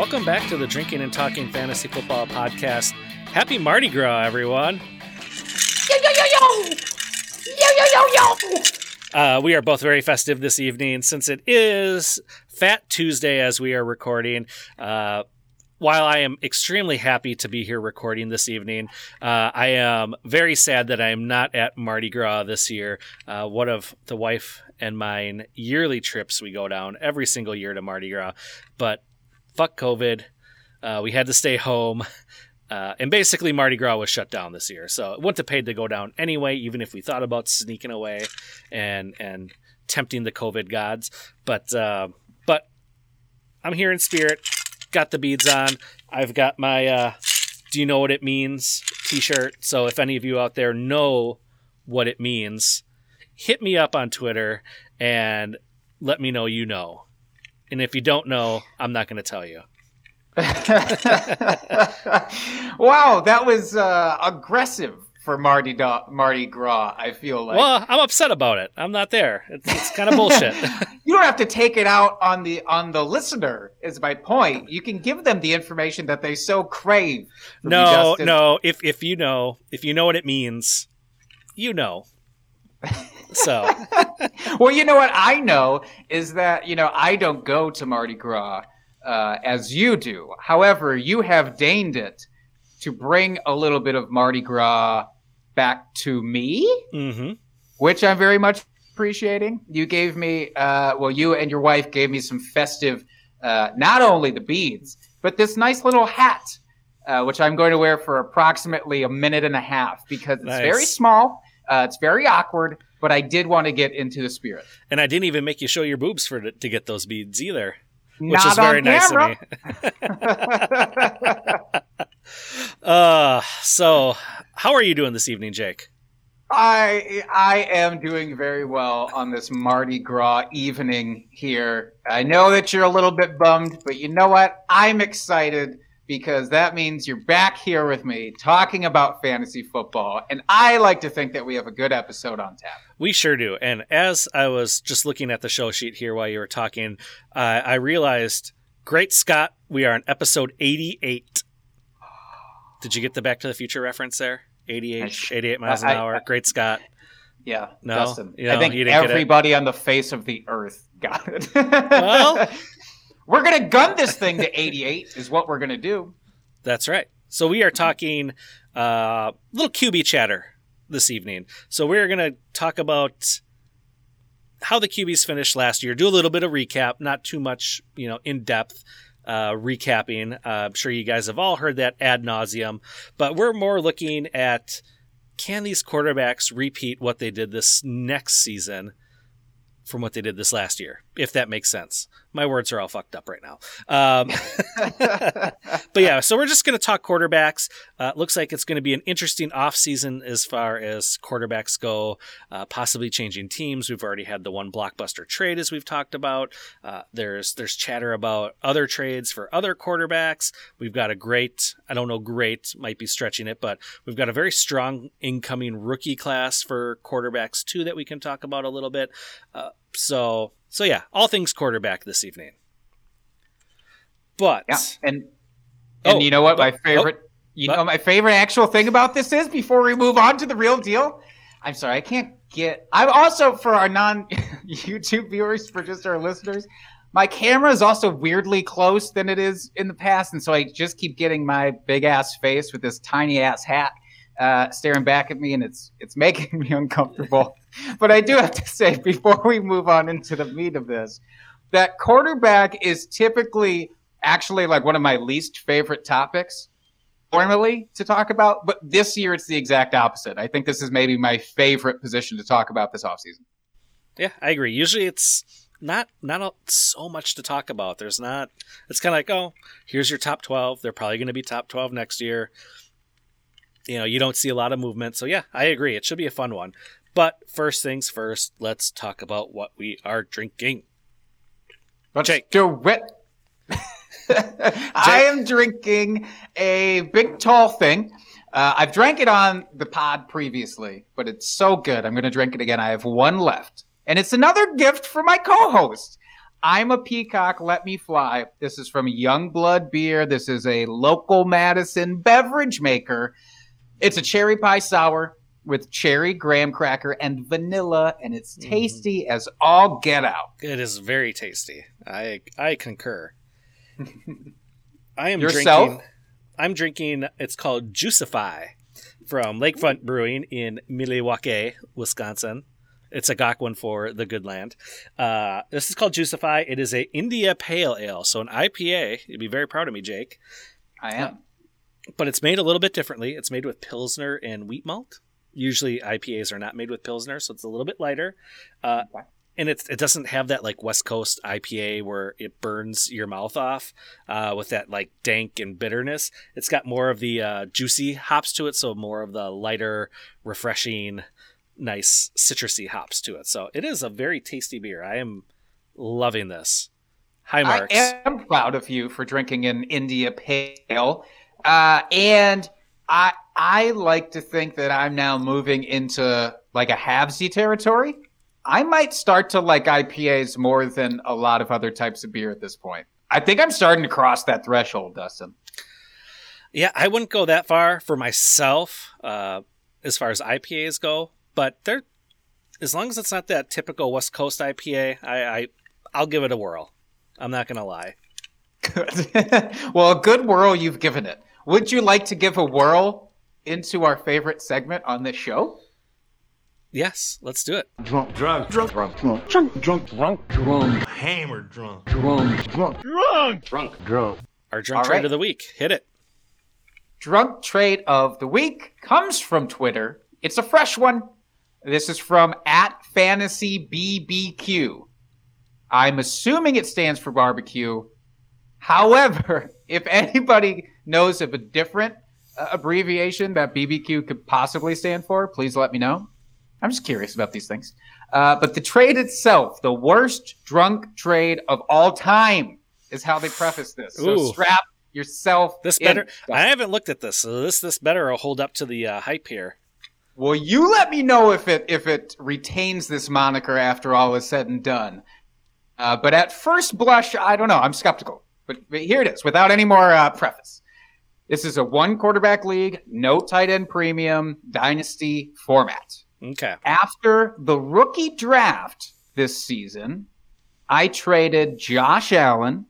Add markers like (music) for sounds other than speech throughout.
Welcome back to the Drinking and Talking Fantasy Football Podcast. Happy Mardi Gras, everyone. Yo, yo, yo, yo! Yo, yo, yo, yo! Uh, we are both very festive this evening since it is Fat Tuesday as we are recording. Uh, while I am extremely happy to be here recording this evening, uh, I am very sad that I am not at Mardi Gras this year. Uh, one of the wife and mine yearly trips we go down every single year to Mardi Gras, but fuck COVID. Uh, we had to stay home. (laughs) Uh, and basically, Mardi Gras was shut down this year, so it wouldn't have paid to go down anyway, even if we thought about sneaking away and and tempting the COVID gods. But uh, but I'm here in spirit. Got the beads on. I've got my uh, "Do you know what it means?" T-shirt. So if any of you out there know what it means, hit me up on Twitter and let me know you know. And if you don't know, I'm not going to tell you. (laughs) wow, that was uh, aggressive for Mardi, da- Mardi Gras, I feel like. Well, I'm upset about it. I'm not there. It's, it's kind of bullshit. (laughs) (laughs) you don't have to take it out on the on the listener. Is my point. You can give them the information that they so crave. No, no. If if you know, if you know what it means, you know. So, (laughs) well, you know what I know is that you know I don't go to Mardi Gras uh, as you do. However, you have deigned it to bring a little bit of Mardi Gras back to me, mm-hmm. which I'm very much appreciating. You gave me, uh, well, you and your wife gave me some festive, uh, not only the beads, but this nice little hat, uh, which I'm going to wear for approximately a minute and a half because it's Nice. very small, uh, it's very awkward, but I did want to get into the spirit. and I didn't even make you show your boobs for to get those beads either, which Not is very nice of me. (laughs) uh, so how are you doing this evening, Jake? I I am doing very well on this Mardi Gras evening here. I know that you're a little bit bummed, but you know what? I'm excited because that means you're back here with me talking about fantasy football, and I like to think that we have a good episode on tap. We sure do. And as I was just looking at the show sheet here while you were talking, uh, I realized, great Scott, we are on episode 88. Did you get the Back to the Future reference there? 88, 88 miles an hour. Great Scott. Yeah, No? Dustin. You know, I think you didn't get it? everybody on the face of the earth got it. Well- (laughs) we're gonna gun this thing to 88. Is what we're gonna do. That's right. So we are talking uh, little QB chatter this evening. So we're going to talk about how the QBs finished last year. Do a little bit of recap, not too much, you know, in depth uh, recapping. Uh, I'm sure you guys have all heard that ad nauseum, but we're more looking at can these quarterbacks repeat what they did this next season from what they did this last year, if that makes sense. My words are all fucked up right now. Um, (laughs) but yeah, so we're just going to talk quarterbacks. Uh, looks like it's going to be an interesting offseason as far as quarterbacks go, uh, possibly changing teams. We've already had the one blockbuster trade, as we've talked about. Uh, there's there's chatter about other trades for other quarterbacks. We've got a great, I don't know, great might be stretching it, but we've got a very strong incoming rookie class for quarterbacks too that we can talk about a little bit. So so yeah, all things quarterback this evening. But Yeah, and and Oh, you know what my oh, oh. favorite you but- know my favorite actual thing about this is before we move on to the real deal. I'm sorry, I can't get. I'm also for our non (laughs) YouTube viewers, for just our listeners. My camera is also weirdly close than it is in the past, and so I just keep getting my big ass face with this tiny ass hat uh, staring back at me, and it's it's making (laughs) me uncomfortable. but I do have to say before we move on into the meat of this, that quarterback is typically actually like one of my least favorite topics normally to talk about, but this year it's the exact opposite. I think this is maybe my favorite position to talk about this offseason. Yeah, I agree. Usually it's not not so much to talk about. There's not. It's kind of like, oh, here's your top twelve. They're probably going to be top twelve next year. You know, you don't see a lot of movement. So yeah, I agree. It should be a fun one. But first things first, let's talk about what we are drinking. Let's Jake. do it. (laughs) I am drinking a big tall thing. Uh, I've drank it on the pod previously, but it's so good. I'm going to drink it again. I have one left. And it's another gift for my co host. I'm a peacock, let me fly. This is from Youngblood Beer. This is a local Madison beverage maker. It's a cherry pie sour with cherry graham cracker and vanilla, and it's Mhm. tasty as all get out. It is very tasty. I I concur. (laughs) I am Yourself? drinking. I'm drinking. It's called Juicify from Lakefront Brewing in Milwaukee, Wisconsin. It's a Algonquin for the good land. Uh, this is called Juicify. It is a India Pale Ale, so an IPA. You'd be very proud of me, Jake. I am. But it's made a little bit differently. It's made with Pilsner and wheat malt. Usually IPAs are not made with Pilsner, so it's a little bit lighter. Uh, Okay. and it's, it doesn't have that like West Coast IPA where it burns your mouth off uh, with that like dank and bitterness. It's got more of the uh, juicy hops to it, so more of the lighter, refreshing, nice citrusy hops to it. So it is a very tasty beer. I am loving this. Hi, marks. I am proud of you for drinking an India Pale, uh, and I I like to think that I'm now moving into like a halvesy territory. I might start to like IPAs more than a lot of other types of beer at this point. I think I'm starting to cross that threshold, Dustin. Yeah, I wouldn't go that far for myself uh, as far as IPAs go, but they're as long as it's not that typical West Coast IPA, I, I I'll give it a whirl. I'm not gonna lie. Good. (laughs) well, a good whirl you've given it. Would you like to give a whirl into our favorite segment on this show? Yes, let's do it. drunk, drunk, drunk, drunk, drunk, drunk, drunk, drunk, drunk, hammered drunk, drunk, drunk, drunk, drunk, drunk. Our drunk All trade right. of the week. Hit it. drunk trade of the week comes from Twitter. It's a fresh one. This is from at fantasy BBQ. I'm assuming it stands for barbecue. However, if anybody knows of a different uh, abbreviation that BBQ could possibly stand for, please let me know. I'm just curious about these things. Uh, but the trade itself, the worst drunk trade of all time, is how they preface this. So Ooh. strap yourself. This in. better. I haven't looked at this, so this this better will hold up to the uh, hype here. Well, you let me know if it if it retains this moniker after all is said and done. Uh, but at first blush, I don't know. I'm skeptical. But, but here it is, without any more uh, preface. This is a one quarterback league, no tight end premium, dynasty format. Okay. After the rookie draft this season, I traded Josh Allen,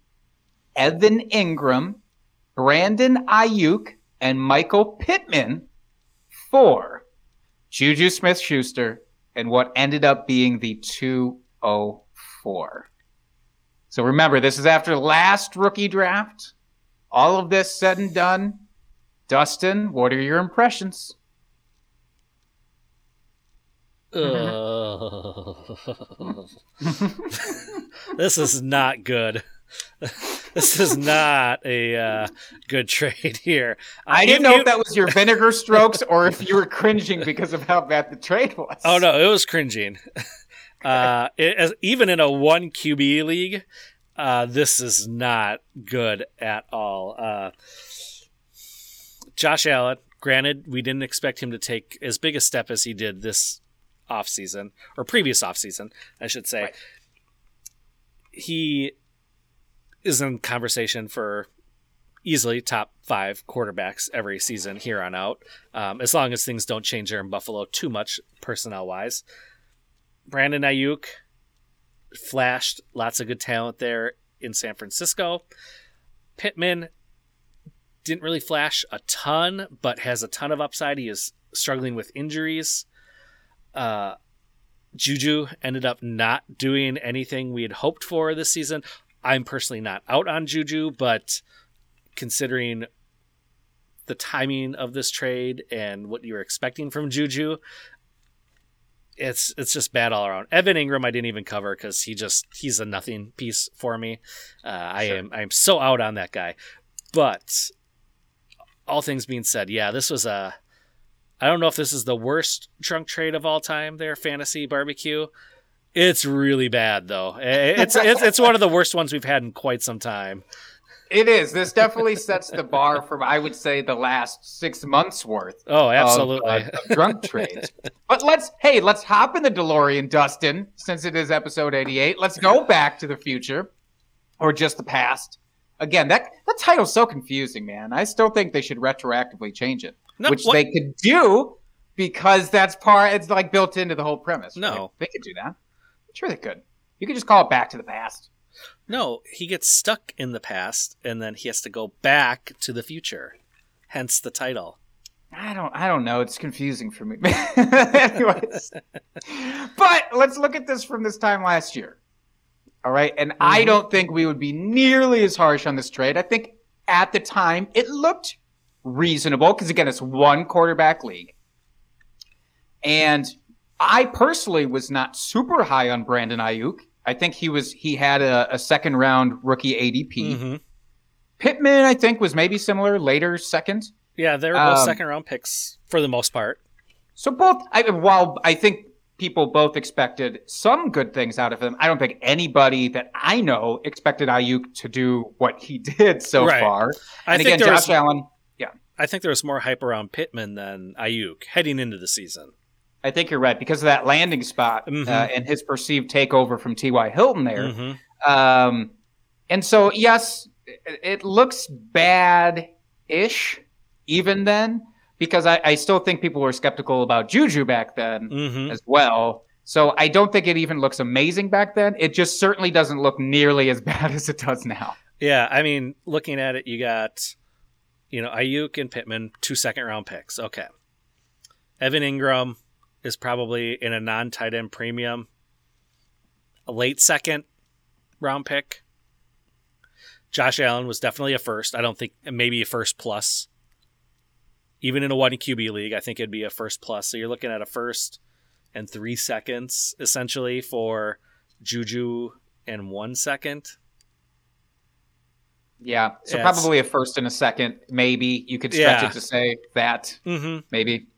Evan Engram, Brandon Aiyuk, and Michael Pittman for Juju Smith Schuster and what ended up being the 204. So remember, this is after last rookie draft. All of this said and done. Dustin, what are your impressions? Ugh. (laughs) this is not good. (laughs) this is not a uh, good trade here. I Uh, didn't know you- if that was your vinegar strokes or if you were cringing because of how bad the trade was. Oh no, it was cringing. (laughs) Uh, it, as, even in a one QB league, uh, this is not good at all. Uh, Josh Allen, granted, we didn't expect him to take as big a step as he did this offseason, or previous offseason, I should say. Right. He is in conversation for easily top five quarterbacks every season here on out, um, as long as things don't change here in Buffalo too much personnel wise. Brandon Aiyuk flashed lots of good talent there in San Francisco. Pittman didn't really flash a ton, but has a ton of upside. He is struggling with injuries. Uh, Juju ended up not doing anything we had hoped for this season. I'm personally not out on Juju, but considering the timing of this trade and what you were expecting from Juju, it's it's just bad all around. Evan Engram, I didn't even cover because he just he's a nothing piece for me. Uh, I Sure. am I'm so out on that guy. But all things being said, yeah, this was a. I don't know if this is the worst trunk trade of all time. There, fantasy barbecue. It's really bad though. It's it's it's one of the worst ones we've had in quite some time. It is. This definitely sets the bar from, I would say, the last six months worth. Oh, absolutely. Of, uh, of drunk trades. But let's, hey, let's hop in the DeLorean, Dustin, since it is episode 88. Let's go back to the future or just the past. Again, that, that title's so confusing, man. I still think they should retroactively change it, No, which what- they could do because that's part, it's like built into the whole premise. right? No. They could do that. Sure, they could. You could just call it back to the past. No, he gets stuck in the past and then he has to go back to the future. Hence the title. I don't I don't know. It's confusing for me. (laughs) Anyways. But let's look at this from this time last year. All right. And I Mhm. don't think we would be nearly as harsh on this trade. I think at the time it looked reasonable because again it's one quarterback league. And I personally was not super high on Brandon Aiyuk. I think he was he had a, a second round rookie ADP. hmm Pittman, I think, was maybe similar, later second. Yeah, they were both Um, second round picks for the most part. So both, I, while I think people both expected some good things out of him, I don't think anybody that I know expected Aiyuk to do what he (laughs) did so Right. far. I and think again, Josh was, Allen, I think there was more hype around Pittman than Aiyuk heading into the season. I think you're right because of that landing spot Mhm. uh, and his perceived takeover from T.Y. Hilton there. Mhm. Um, and so, yes, it, looks bad ish even then because I, I still think people were skeptical about Juju back then. Mhm. as well. So I don't think it even looks amazing back then. It just certainly doesn't look nearly as (laughs) bad as it does now. Yeah, I mean, looking at it, you got, you know, Aiyuk and Pittman, two second round picks. Okay. Evan Engram is probably in a non tight end premium, a late second round pick. Josh Allen was definitely a first. I don't think maybe a first plus. Even in a one QB league, I think it'd be a first plus. So you're looking at a first and three seconds essentially for Juju and one second. Yeah. So it's- probably a first and a second, maybe. You could stretch Yeah. it to say that, Mm-hmm. maybe.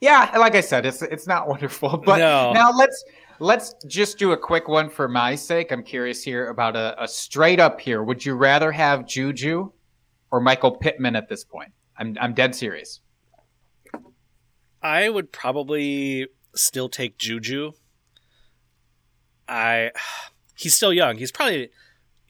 Yeah, like I said, it's it's not (laughs) wonderful. But No. now let's let's just do a quick one for my sake. I'm curious here about a, a straight up here. Would you rather have Juju or Michael Pittman at this point? I'm I'm dead serious. I would probably still take Juju. I (sighs) he's still young. He's probably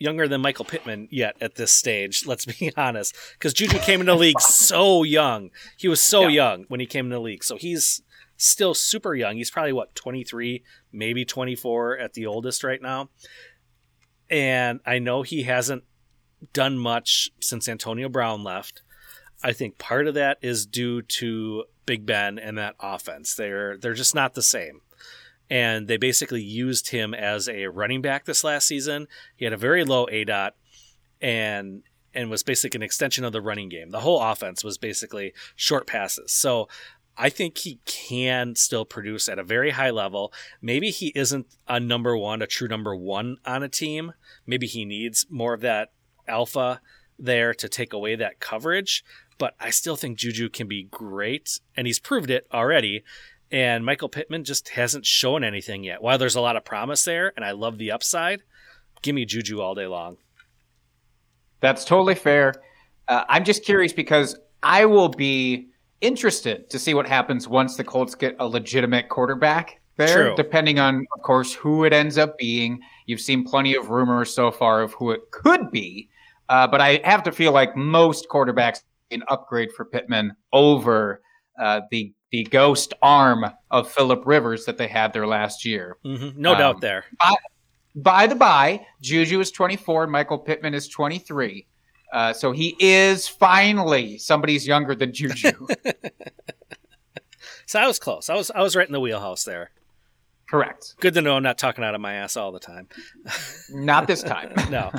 younger than Michael Pittman yet at this stage, let's be (laughs) honest. Because Juju came into the league so young. He was so Yeah. young when he came into the league. So he's still super young. He's probably what, 23, maybe 24 at the oldest right now. And I know he hasn't done much since Antonio Brown left. I think part of that is due to Big Ben and that offense. They're they're just not the same. And they basically used him as a running back this last season. He had a very low aDOT and and was basically an extension of the running game. The whole offense was basically short passes. So I think he can still produce at a very high level. Maybe he isn't a number one, a true number one on a team. Maybe he needs more of that alpha there to take away that coverage. But I still think Juju can be great, and he's proved it already. And Michael Pittman just hasn't shown anything yet. While there's a lot of promise there, and I love the upside, give me Juju all day long. That's totally fair. Uh, I'm just curious because I will be interested to see what happens once the Colts get a legitimate quarterback there, True. depending on, of course, who it ends up being. You've seen plenty of rumors so far of who it could be, uh, but I have to feel like most quarterbacks can upgrade for Pittman over uh, the the ghost arm of Philip Rivers that they had there last year. hmm No Um, doubt there. By the by, Juju is 24 and Michael Pittman is 23. Uh, so he is finally somebody's younger than Juju. (laughs) So I was close. I was I was right in the wheelhouse there. Correct. Good to know I'm not talking out of my ass all the time. (laughs) Not this time. (laughs) No.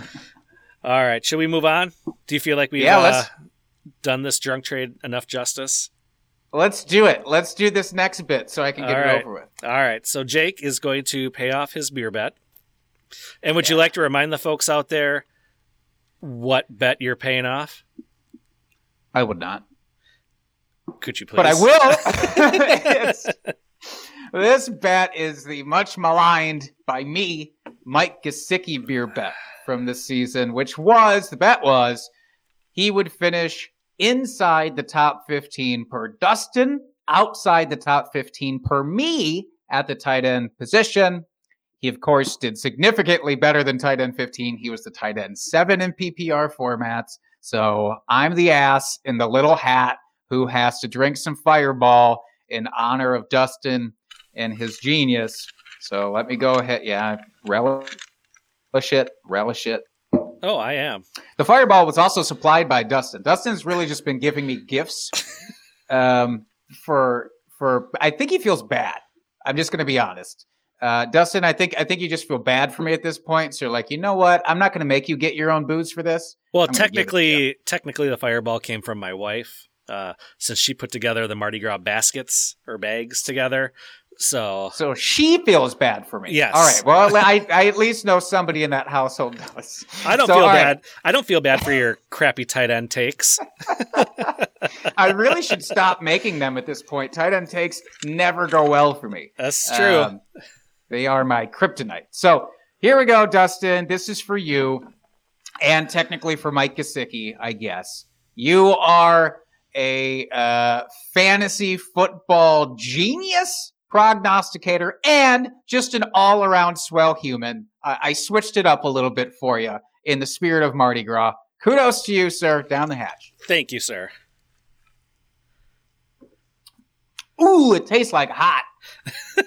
all right. Should we move on? Do you feel like we've Yeah, uh, done this drunk trade enough justice? Let's do it. Let's do this next bit so I can get All it right. over with. All right. So Jake is going to pay off his beer bet. And would you like to remind the folks out there what bet you're paying off? I would not. Could you please? But I will. (laughs) (laughs) This bet is the much maligned by me, Mike Gesicki beer bet. from this season, which was the bet was he would finish inside the top 15 per Dustin, outside the top 15 per me at the tight end position. He, of course, did significantly better than tight end 15. He was the tight end seven in PPR formats. So I'm the ass in the little hat who has to drink some fireball in honor of Dustin and his genius. So let me go ahead. Yeah, relish it, relish it. Oh, I am. The fireball was also supplied by Dustin. Dustin's really just been giving me gifts (laughs) um, for for. I think he feels bad. I'm just going to be honest. Uh, Dustin, I think I think you just feel bad for me at this point. So you're like, you know what? I'm not going to make you get your own booze for this. Well, I'm gonna give it to technically, technically, the fireball came from my wife, uh, since she put together the Mardi Gras baskets or bags together. So So she feels bad for me. Yes. All right. Well, I, I at least know somebody in that household does. I don't So, feel all right. bad. I don't feel bad for your crappy tight end takes. (laughs) I really should stop making them at this point. Tight end takes never go well for me. That's true. Um, they are my kryptonite. So here we go, Dustin. This is for you, and technically for Mike Gesicki, I guess. You are a uh, fantasy football genius, prognosticator, and just an all around swell human. I-, I switched it up a little bit for you in the spirit of Mardi Gras. Kudos to you, sir. Down the hatch. Thank you, sir. Ooh, it tastes like hot. (laughs)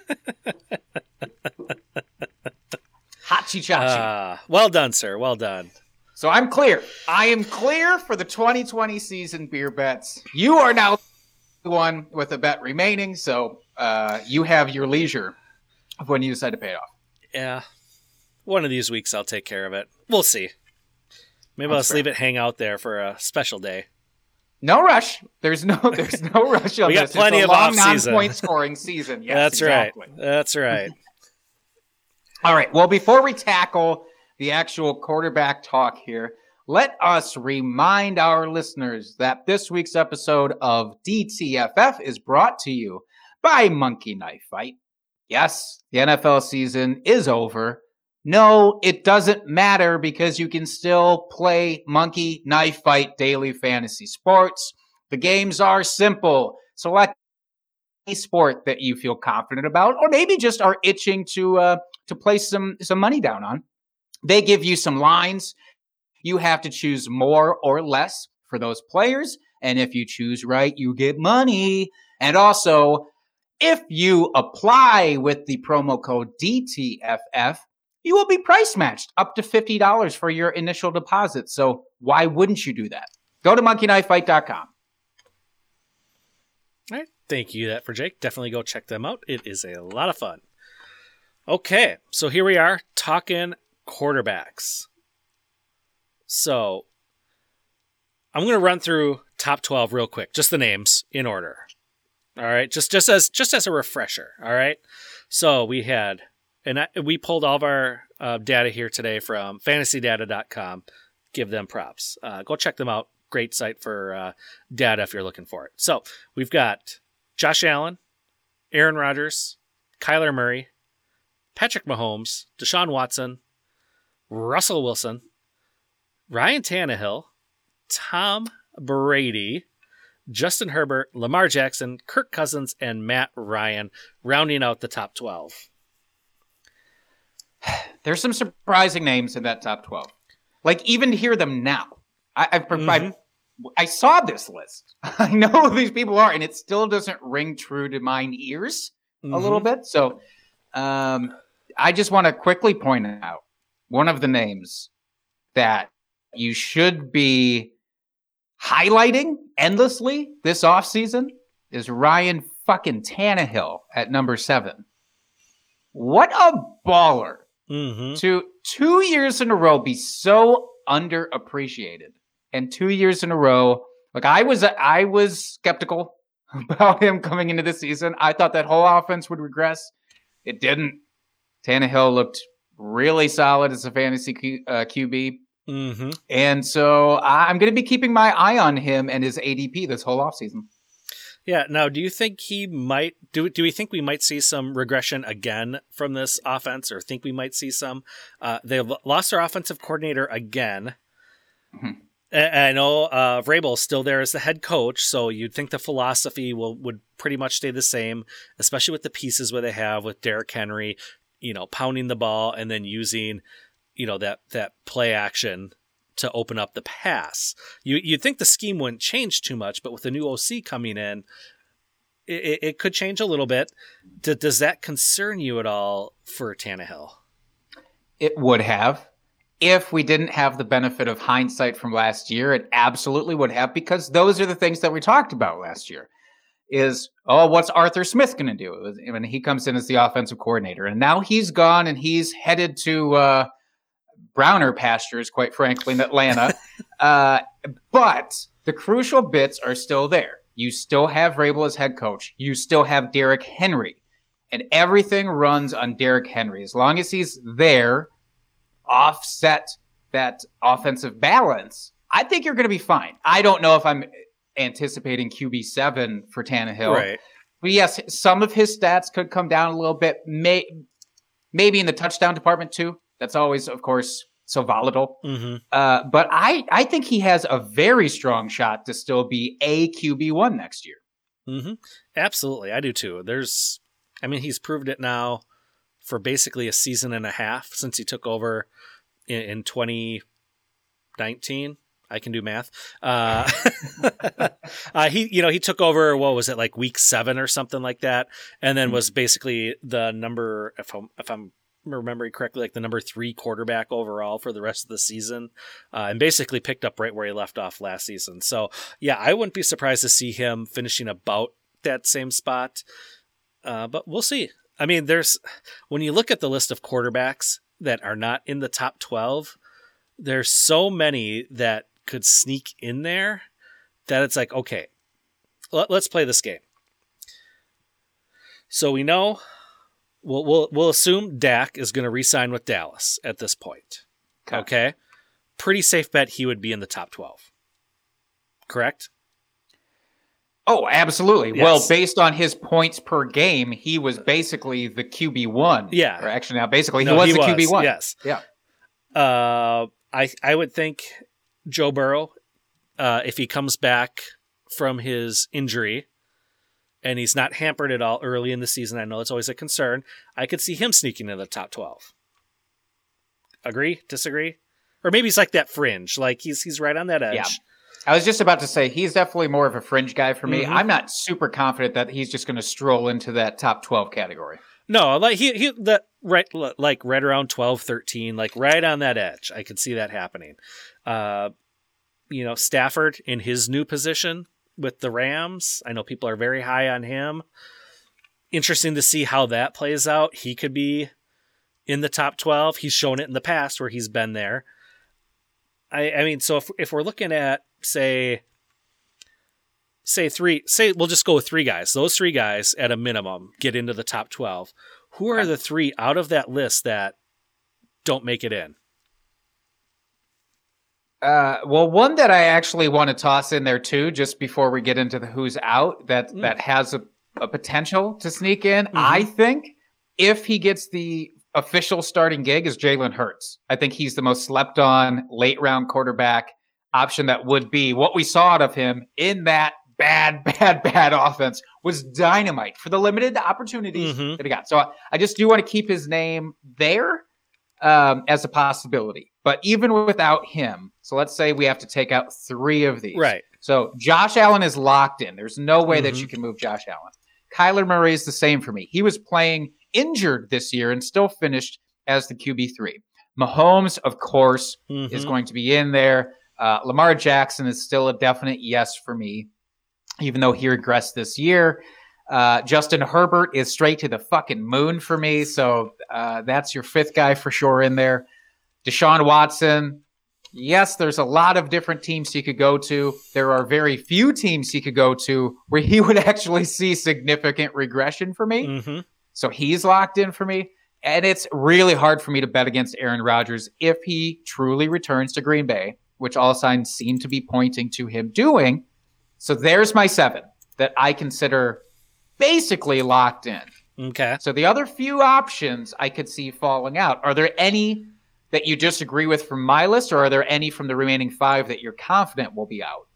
Hachi chachi. Uh, well done, sir. Well done. so I'm clear. I am clear for the 2020 season beer bets. You are now the one with a bet remaining, so uh, you have your leisure of when you decide to pay it off. Yeah. One of these weeks I'll take care of it. We'll see. Maybe I'll That's just leave it hang out there for a special day. No rush. There's no. (laughs) There's no rush on We got this. plenty it's a of long off-season. non-point scoring season. (laughs) Yes, That's exactly. right. That's right. (laughs) All right. Well, before we tackle the actual quarterback talk here, let us remind our listeners that this week's episode of DTFF is brought to you by Monkey Knife Fight. Yes, the NFL season is over. No, it doesn't matter because you can still play Monkey Knife Fight daily fantasy sports. The games are simple. Select a sport that you feel confident about, or maybe just are itching to uh, to place some some money down on. They give you some lines. You have to choose more or less for those players, and if you choose right, you get money. And also, if you apply with the promo code DTFF, you will be price matched up to $50 for your initial deposit. So why wouldn't you do that? Go to monkeyknifefight.com. All right. Thank you that for Jake. Definitely go check them out. It is a lot of fun. Okay, so here we are talking quarterbacks. So I'm going to run through top 12 real quick, just the names in order. All right, just just as just as a refresher, all right? So we had and I, we pulled all of our uh, data here today from fantasydata.com. Give them props. Uh, go check them out. Great site for uh, data if you're looking for it. So we've got Josh Allen, Aaron Rodgers, Kyler Murray, Patrick Mahomes, Deshaun Watson, Russell Wilson, Ryan Tannehill, Tom Brady, Justin Herbert, Lamar Jackson, Kirk Cousins, and Matt Ryan, rounding out the top 12. (sighs) There's some surprising names in that top 12. Like, even to hear them now. I, I, I, Mhm. I saw this list. (laughs) I know who these people are, and it still doesn't ring true to mine ears a little Mm-hmm. bit. So, um, I just want to quickly point out one of the names that you should be highlighting endlessly this offseason is Ryan fucking Tannehill at number seven. What a baller Mm-hmm. to two years in a row be so underappreciated and two years in a row like i was i was skeptical (laughs) about him coming into the season i thought that whole offense would regress it didn't Tannehill looked really solid as a fantasy Q, uh, qb Mm-hmm. and so i'm going to be keeping my eye on him and his adp this whole offseason Yeah. Now, do you think he might do? Do we think we might see some regression again from this offense, or think we might see some? Uh, they've lost their offensive coordinator again. Mm-hmm. I know uh, Vrabel's still there as the head coach, so you'd think the philosophy will would pretty much stay the same, especially with the pieces where they have with Derrick Henry, you know, pounding the ball and then using, you know, that that play action to open up the pass. You you'd think the scheme wouldn't change too much, but with the new OC coming in, it, it could change a little bit. D- does that concern you at all for Tannehill? It would have if we didn't have the benefit of hindsight from last year, it absolutely would have because those are the things that we talked about last year. Is oh, what's Arthur Smith going to do when he comes in as the offensive coordinator? And now he's gone and he's headed to uh, browner pastures, quite frankly, in Atlanta. (laughs) uh, but the crucial bits are still there. You still have Vrabel as head coach. You still have Derrick Henry, and everything runs on Derrick Henry. As long as he's there, offset that offensive balance, I think you're going to be fine. I don't know if I'm anticipating QB seven for Tannehill. Right. But yes, some of his stats could come down a little bit. May, maybe in the touchdown department too. That's always, of course, so volatile. Mm-hmm. Uh, but I, I think he has a very strong shot to still be a QB one next year. Mm-hmm. Absolutely, I do too. There's, I mean, he's proved it now for basically a season and a half since he took over in, in 2019. I can do math. Uh, (laughs) uh, he, you know, he took over. What was it like week seven or something like that, and then was basically the number. If I'm, if I'm remembering correctly, like the number three quarterback overall for the rest of the season, uh, and basically picked up right where he left off last season. So yeah, I wouldn't be surprised to see him finishing about that same spot. Uh, but we'll see. I mean, there's when you look at the list of quarterbacks that are not in the top 12, there's so many that could sneak in there that it's like, okay, let, us play this game. So we know we'll we'll, we'll assume Dak is going to re-sign with Dallas at this point. Okay. okay. Pretty safe bet he would be in the top 12. Correct? Oh, absolutely. Yes. Well, based on his points per game, he was basically the QB one. Yeah. Or actually, now basically, no, he was he the QB one. Yes. Yeah. Uh, I I would think Joe Burrow, uh, if he comes back from his injury, and he's not hampered at all early in the season, I know it's always a concern. I could see him sneaking in the top twelve. Agree? Disagree? Or maybe he's like that fringe, like he's he's right on that edge. Yeah. I was just about to say he's definitely more of a fringe guy for me. Mm-hmm. I'm not super confident that he's just going to stroll into that top 12 category. No, like he he that right like right around 12 13 like right on that edge. I could see that happening. Uh you know, Stafford in his new position with the Rams. I know people are very high on him. Interesting to see how that plays out. He could be in the top 12. He's shown it in the past where he's been there. I, I mean, so if, if we're looking at say say three say we'll just go with three guys those three guys at a minimum get into the top 12 who are the three out of that list that don't make it in uh, well one that i actually want to toss in there too just before we get into the who's out that mm. that has a, a, potential to sneak in mm-hmm. i think if he gets the official starting gig is jalen hurts i think he's the most slept on late round quarterback option that would be what we saw out of him in that bad, (laughs) bad, bad offense was dynamite for the limited opportunities mm-hmm. that he got. So I, I, just do want to keep his name there um, as a possibility. But even without him, so let's say we have to take out three of these. Right. So Josh Allen is locked in. There's no way mm-hmm. that you can move Josh Allen. Kyler Murray is the same for me. He was playing injured this year and still finished as the QB3. Mahomes, of course, mm-hmm. is going to be in there. Uh, Lamar Jackson is still a definite yes for me, even though he regressed this year. Uh, Justin Herbert is straight to the fucking moon for me. So uh, that's your fifth guy for sure in there. Deshaun Watson. Yes, there's a lot of different teams he could go to. There are very few teams he could go to where he (laughs) would actually see significant regression for me. Mm-hmm. So he's locked in for me. And it's really hard for me to bet against Aaron Rodgers if he truly returns to Green Bay which all signs seem to be pointing to him doing. So there's my seven. that I consider basically locked in. Okay. So the other few options I could see falling out. Are there any that you disagree with from my list, or are there any from the remaining five that you're confident will be out?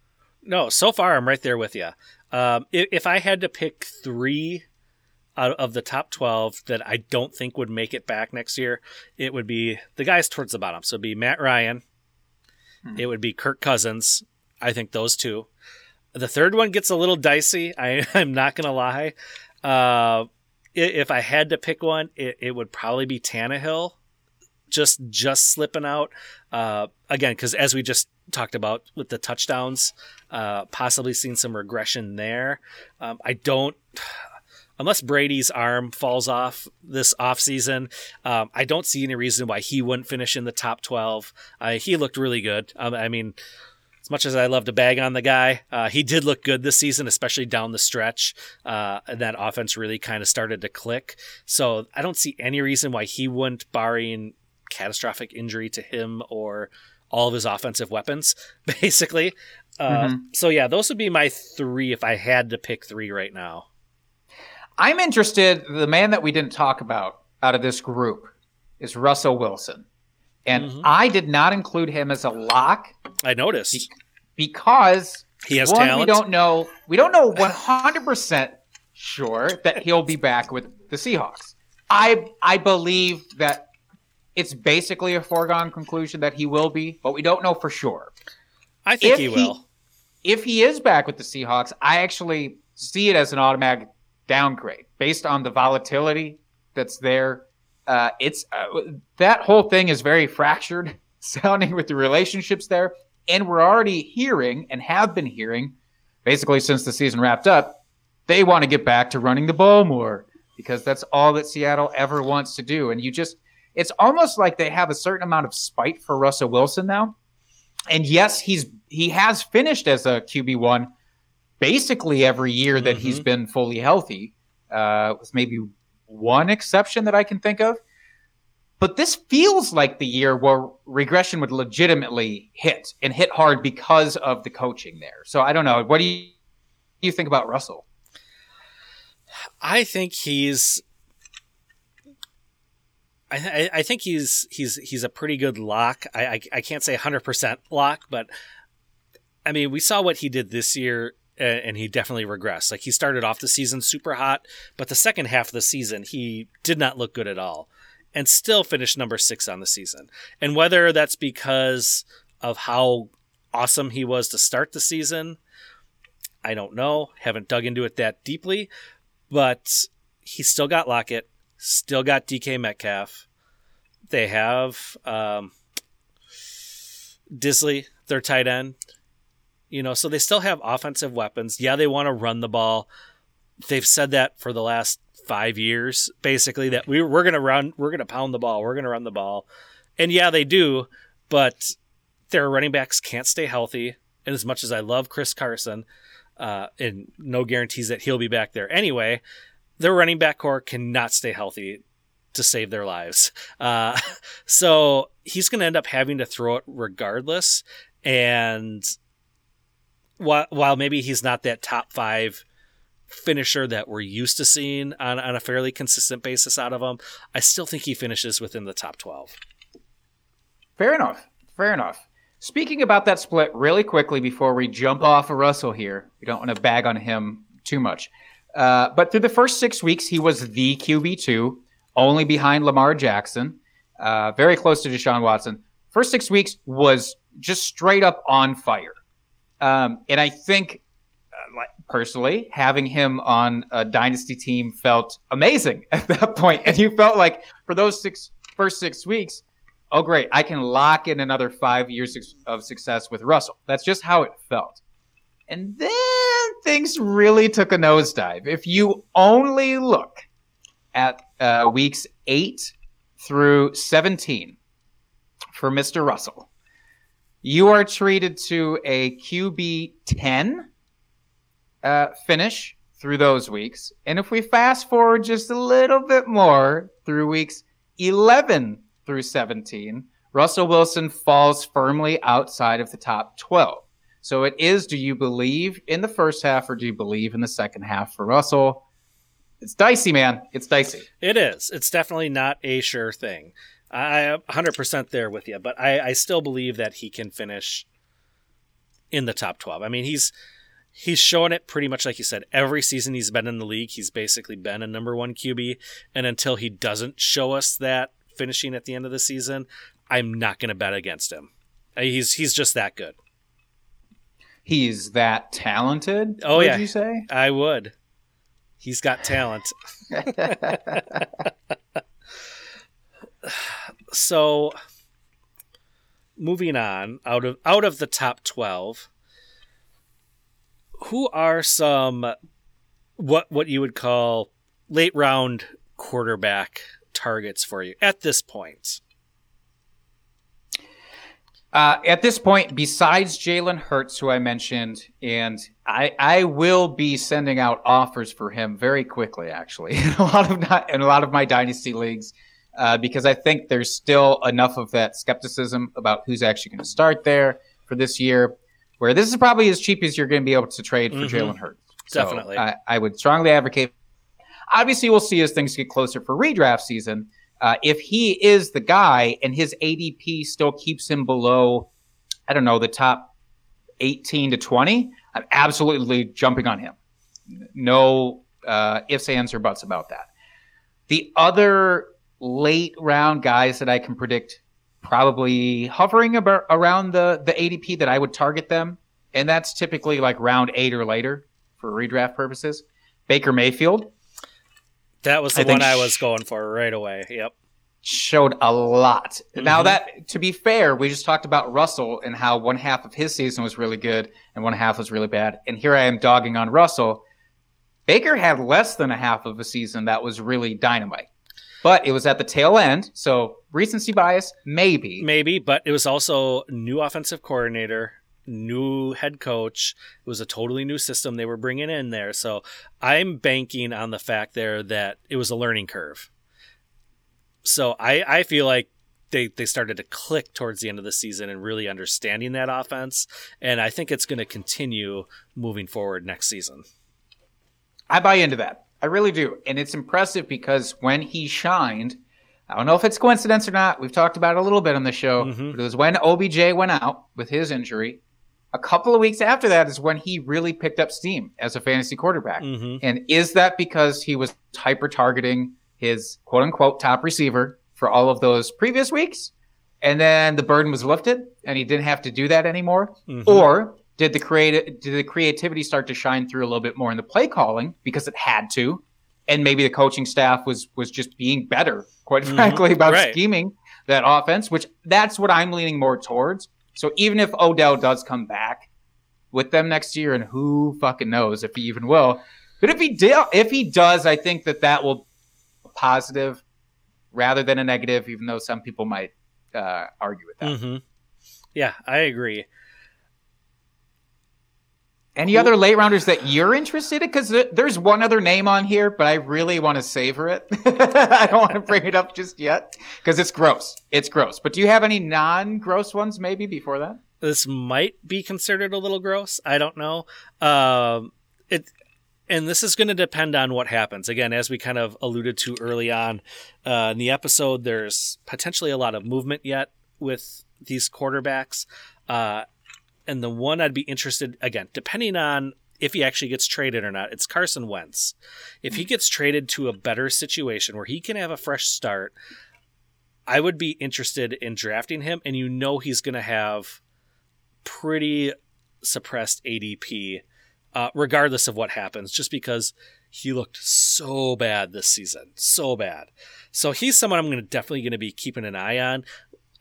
No, so far I'm right there with you. Um, if, if I had to pick three out of the top 12 that I don't think would make it back next year, it would be the guys towards the bottom. So it'd be Matt Ryan, Hmm. it would be Kirk Cousins. I think those two. The third one gets a little dicey. (laughs) I, I'm not to lie. Uh, if I had to pick one, it, it would probably be Tannehill. Just just slipping out uh, again because as we just talked about with the touchdowns, uh, possibly seen some regression there. Um, I don't, (sighs) unless Brady's arm falls off this offseason, um, I don't see any reason why he wouldn't finish in the top 12. Uh, he looked really good. Um, I mean, as much as I love to bag on the guy, uh, he did look good this season, especially down the stretch. Uh, and that offense really kind of started to click. So I don't see any reason why he wouldn't, barring catastrophic injury to him or all of his offensive weapons, (laughs) basically. Uh, Mhm. So yeah, those would be my three if I had to pick three right now. I'm interested. The man that we didn't talk about out of this group is Russell Wilson. And Mhm. I did not include him as a lock I noticed because he has one, talent. we don't know. We don't know 100% sure that he'll be back with the Seahawks. I I believe that it's basically a foregone conclusion that he will be, but we don't know for sure. I think if he he- will. If he is back with the Seahawks, I actually see it as an automatic downgrade based on the volatility that's there. Uh, it's uh, that whole thing is very fractured (laughs) sounding with the relationships there, and we're already hearing and have been hearing, basically since the season wrapped up, they want to get back to running the ball more because that's all that Seattle ever wants to do. And you just, it's almost like they have a certain amount of spite for Russell Wilson now. And yes, he's he has finished as a QB one basically every year that he's been fully healthy, uh, with maybe one exception that I can think of. But this feels like the year where regression would legitimately hit and hit hard because of the coaching there. So I don't know. What do you, do you think about Russell? I think he's. I, I- think he's he's he's a pretty good lock. I I, I can't say hundred percent lock, but I mean we saw what he did this year, and he definitely regressed. Like he started off the season super hot, but the second half of the season he did not look good at all, and still finished number six on the season. And whether that's because of how awesome he was to start the season, I don't know. Haven't dug into it that deeply, but he's still got Lockett, still got DK Metcalf. They have um, Dissly, their tight end. You know, so they still have offensive weapons. Yeah, they want to run the ball. They've said that for the last five years, basically, that we, we're going to run, we're going to pound the ball, we're going to run the ball. And yeah, they do, but their running backs can't stay healthy. And as much as I love Chris Carson, uh, and no guarantees that he'll be back there anyway, their running back corps cannot stay healthy to save their lives. (laughs) Uh, so he's going to end up having to throw it regardless. And while, while maybe he's not that top five finisher that we're used to seeing on, on a fairly consistent basis out of him, I still think he finishes within the top 12. Fair enough. Fair enough. Speaking about that split really quickly before we jump off of Russell here, we don't want to bag on him too much. Uh, but through the first six weeks, he was the QB2, only behind Lamar Jackson, uh, very close to Deshaun Watson. First six weeks was just straight up on fire. Um, and I think, uh, like, personally, having him on a dynasty team felt amazing (laughs) at that point. And you felt like for those six first six weeks, oh great i can lock in another five years of success with russell. That's just how it felt. And then things really took a nosedive. If you only look at uh, weeks 8 through 17 for mr russell you are treated to a qb 10 uh, finish through those weeks and if we fast forward just a little bit more through weeks 11 through 17, Russell Wilson falls firmly outside of the top 12. So it is do you believe in the first half or do you believe in the second half for Russell? It's dicey, man. It's dicey. It is. It's definitely not a sure thing. I am 100% there with you, but I, I still believe that he can finish in the top 12. I mean, he's he's showing it pretty much like you said. Every season he's been in the league, he's basically been a number one QB. And until he doesn't show us that finishing at the end of the season, I'm not going to bet against him. Uh, he's he's just that good. He's that talented. Oh would yeah, you say? I would. He's got talent. (laughs) (laughs) so moving on out of out of the top 12 who are some what what you would call late round quarterback targets for you at this point? Uh, at this point, besides Jalen Hurts, who I mentioned, and I, I will be sending out offers for him very quickly, actually, (laughs) in a lot of not, in a lot of my dynasty leagues, uh, because I think there's still enough of that skepticism about who's actually going to start there for this year, where this is probably as cheap as you're going to be able to trade for Mhm. Jalen Hurts. So Definitely. I, I would strongly advocate. Obviously, we'll see as things get closer for redraft season. Uh, if he is the guy and his ADP still keeps him below, I don't know, the top 18 to 20, I'm absolutely jumping on him. No uh, ifs, ands, or buts about that. The other late round guys that I can predict probably hovering about around the, the ADP that I would target them, and that's typically like round eight or later for redraft purposes. Baker Mayfield, that was the I one i was going for right away yep showed a lot. Now Mhm. that to be fair, we just talked about Russell and how one half of his season was really good and one half was really bad. And here I am dogging on Russell. Baker had less than a half of a season that was really dynamite. But it was at the tail end, so recency bias, maybe. maybe but it was also new offensive coordinator new head coach. It was a totally new system they were bringing in there. So i'm banking on the fact there that it was a learning curve. So i i feel like they they started to click towards the end of the season and really understanding that offense. And i think it's going to continue moving forward next season. I buy into that. I really do. And it's impressive because when he shined, I don't know if it's coincidence or not. We've talked about it a little bit on the show. Mhm. But it was when OBJ went out with his injury. A couple of weeks after that is when he really picked up steam as a fantasy quarterback. hmm And is that because he was hyper targeting his quote unquote top receiver for all of those previous weeks? And then the burden was lifted and he didn't have to do that anymore? Mhm. Or did the creative did the creativity start to shine through a little bit more in the play calling because it had to? And maybe the coaching staff was was just being better, quite Mhm. frankly, about Right. scheming that offense, which that's what I'm leaning more towards. So even if Odell does come back with them next year, and who fucking knows if he even will, but if he did, if he does, I think that that will be positive rather than a negative, even though some people might uh, argue with that. hmm yeah i agree Any other late rounders that you're interested in? Because there's one other name on here, but I really want to savor it. (laughs) I don't want to bring it up just yet because it's gross. It's gross. But do you have any non-gross ones maybe before that? this might be considered a little gross. I don't know. Um, it, and this is going to depend on what happens. Again, as we kind of alluded to early on uh, in the episode, there's potentially a lot of movement yet with these quarterbacks. Uh, and the one I'd be interested again, depending on if he actually gets traded or not, it's Carson Wentz. If he gets traded to a better situation where he can have a fresh start, I would be interested in drafting him, and you know he's going to have pretty suppressed ADP, uh, regardless of what happens, just because he looked so bad this season, so bad. So he's someone I'm going to definitely going to be keeping an eye on.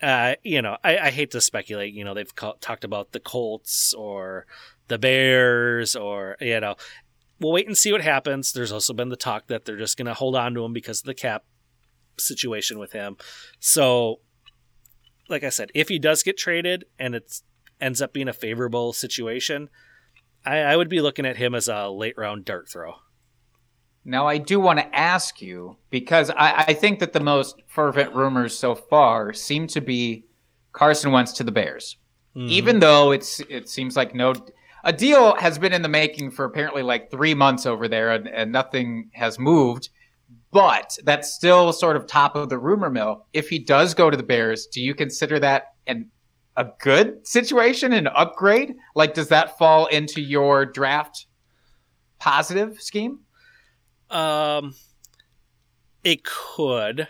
Uh, you know, I, I hate to speculate. You know, they've talked about the Colts or the Bears, or you know, we'll wait and see what happens. There's also been the talk that they're just going to hold on to him because of the cap situation with him. So, like I said, if he does get traded and it ends up being a favorable situation, I, I would be looking at him as a late round dart throw. Now, I do want to ask you because I, I think that the most fervent rumors so far seem to be Carson Wentz to the Bears. mm-hmm. even though it's it seems like no a deal has been in the making for apparently like three months over there, and, and nothing has moved. But that's still sort of top of the rumor mill. If he does go to the Bears, do you consider that an a good situation, an upgrade? Like, does that fall into your draft positive scheme? Um, it could.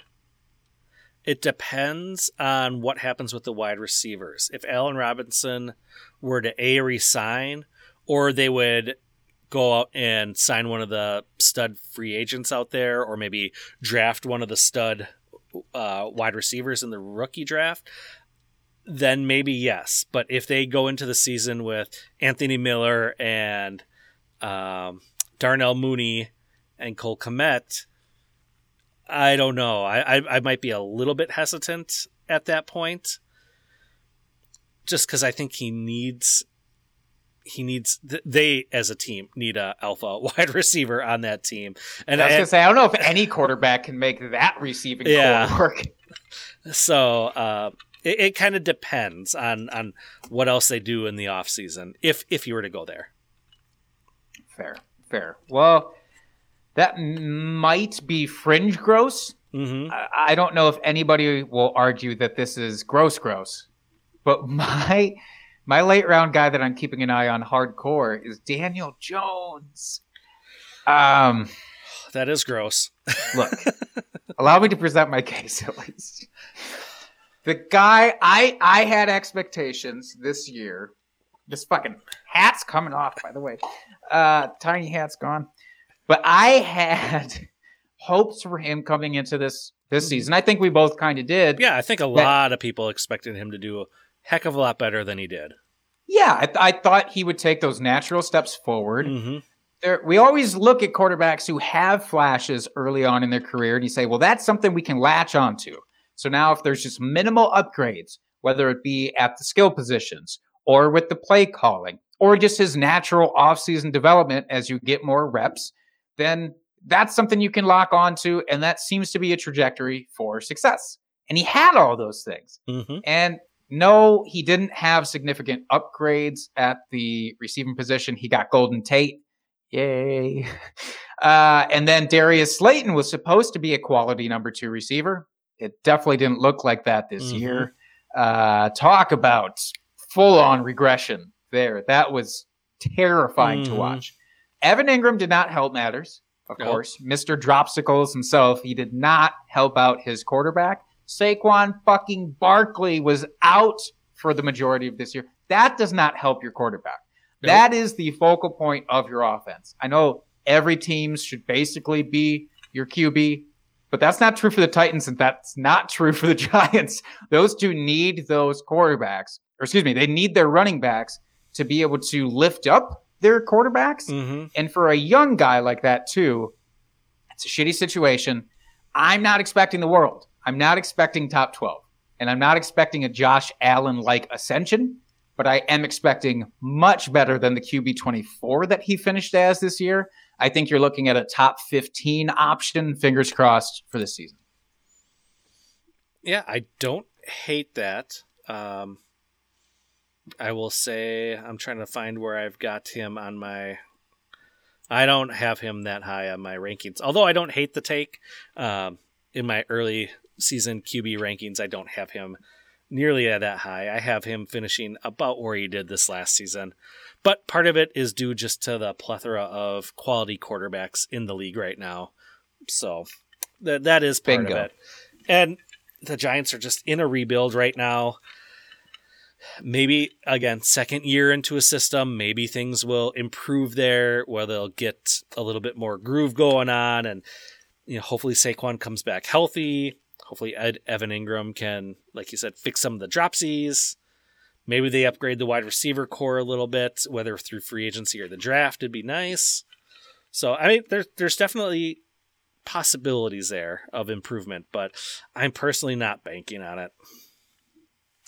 It depends on what happens with the wide receivers. If Allen Robinson were to a resign, or they would go out and sign one of the stud free agents out there, or maybe draft one of the stud uh, wide receivers in the rookie draft, then maybe yes. But if they go into the season with Anthony Miller and um, Darnell Mooney and Cole Kmet, I don't know. I, I, I might be a little bit hesitant at that point, just because I think he needs he needs they as a team need a alpha (laughs) wide receiver on that team. And I was gonna say I don't know if any quarterback can make that receiving yeah. work. (laughs) So uh, it, it kind of depends on on what else they do in the off season if if you were to go there. Fair, fair. Well, that might be fringe gross. Mm-hmm. I, I don't know if anybody will argue that this is gross, gross. But (laughs) my my late round guy that I'm keeping an eye on hardcore is Daniel Jones. Um, that is gross. (laughs) look, allow me to present my case at least. The guy, I I had expectations this year. This fucking hat's coming off, by the way. Uh, tiny hat's gone. But I had (laughs) hopes for him coming into this this mm-hmm. season. I think we both kind of did. Yeah, I think a lot of people expected him to do a heck of a lot better than he did. Yeah, I, th- I thought he would take those natural steps forward. Mm-hmm. There, we always look at quarterbacks who have flashes early on in their career, and you say, well, that's something we can latch onto. So now, if there's just minimal upgrades, whether it be at the skill positions or with the play calling or just his natural offseason development as you get more reps, then that's something you can lock onto. And that seems to be a trajectory for success. And he had all those things. Mm-hmm. And no, he didn't have significant upgrades at the receiving position. He got Golden Tate. Yay. (laughs) Uh, and then Darius Slayton was supposed to be a quality number two receiver. It definitely didn't look like that this mm-hmm. year. Uh, talk about full on regression there. That was terrifying mm-hmm. to watch. Evan Engram did not help matters, of nope. course. Mr. Dropsicles himself, he did not help out his quarterback. Saquon fucking Barkley was out for the majority of this year. That does not help your quarterback. Nope. That is the focal point of your offense. I know every team should basically be your QB, but that's not true for the Titans and that's not true for the (laughs) Giants. Those two need those quarterbacks, or excuse me, they need their running backs to be able to lift up their quarterbacks. Mm-hmm. And for a young guy like that, too, it's a shitty situation. I'm not expecting the world. I'm not expecting top 12. And I'm not expecting a Josh Allen like ascension, but I am expecting much better than the QB 24 that he finished as this year. I think you're looking at a top 15 option, fingers crossed, for this season. Yeah, I don't hate that. Um, I will say I'm trying to find where I've got him on my. I don't have him that high on my rankings, although I don't hate the take. Um, in my early season QB rankings, I don't have him nearly that high. I have him finishing about where he did this last season. But part of it is due just to the plethora of quality quarterbacks in the league right now. So that that is part Bingo. of it. And the Giants are just in a rebuild right now maybe again second year into a system maybe things will improve there where they'll get a little bit more groove going on and you know hopefully Saquon comes back healthy. Hopefully Ed Evan Engram can like you said fix some of the dropsies maybe they upgrade the wide receiver corps a little bit whether through free agency or the draft It'd be nice. So I mean there's there's definitely possibilities there of improvement but I'm personally not banking on it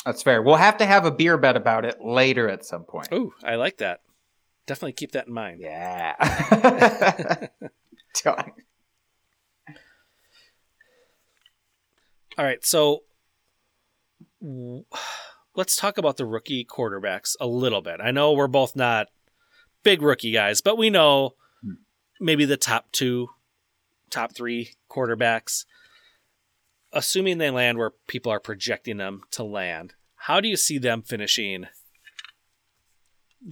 that's fair. We'll have to have a beer bet about it later at some point. Ooh, I like that. Definitely keep that in mind. Yeah. (laughs) All right, so let's talk about the rookie quarterbacks a little bit. I know we're both not big rookie guys, but we know hmm. maybe the top two, top three quarterbacks. Assuming they land where people are projecting them to land, how do you see them finishing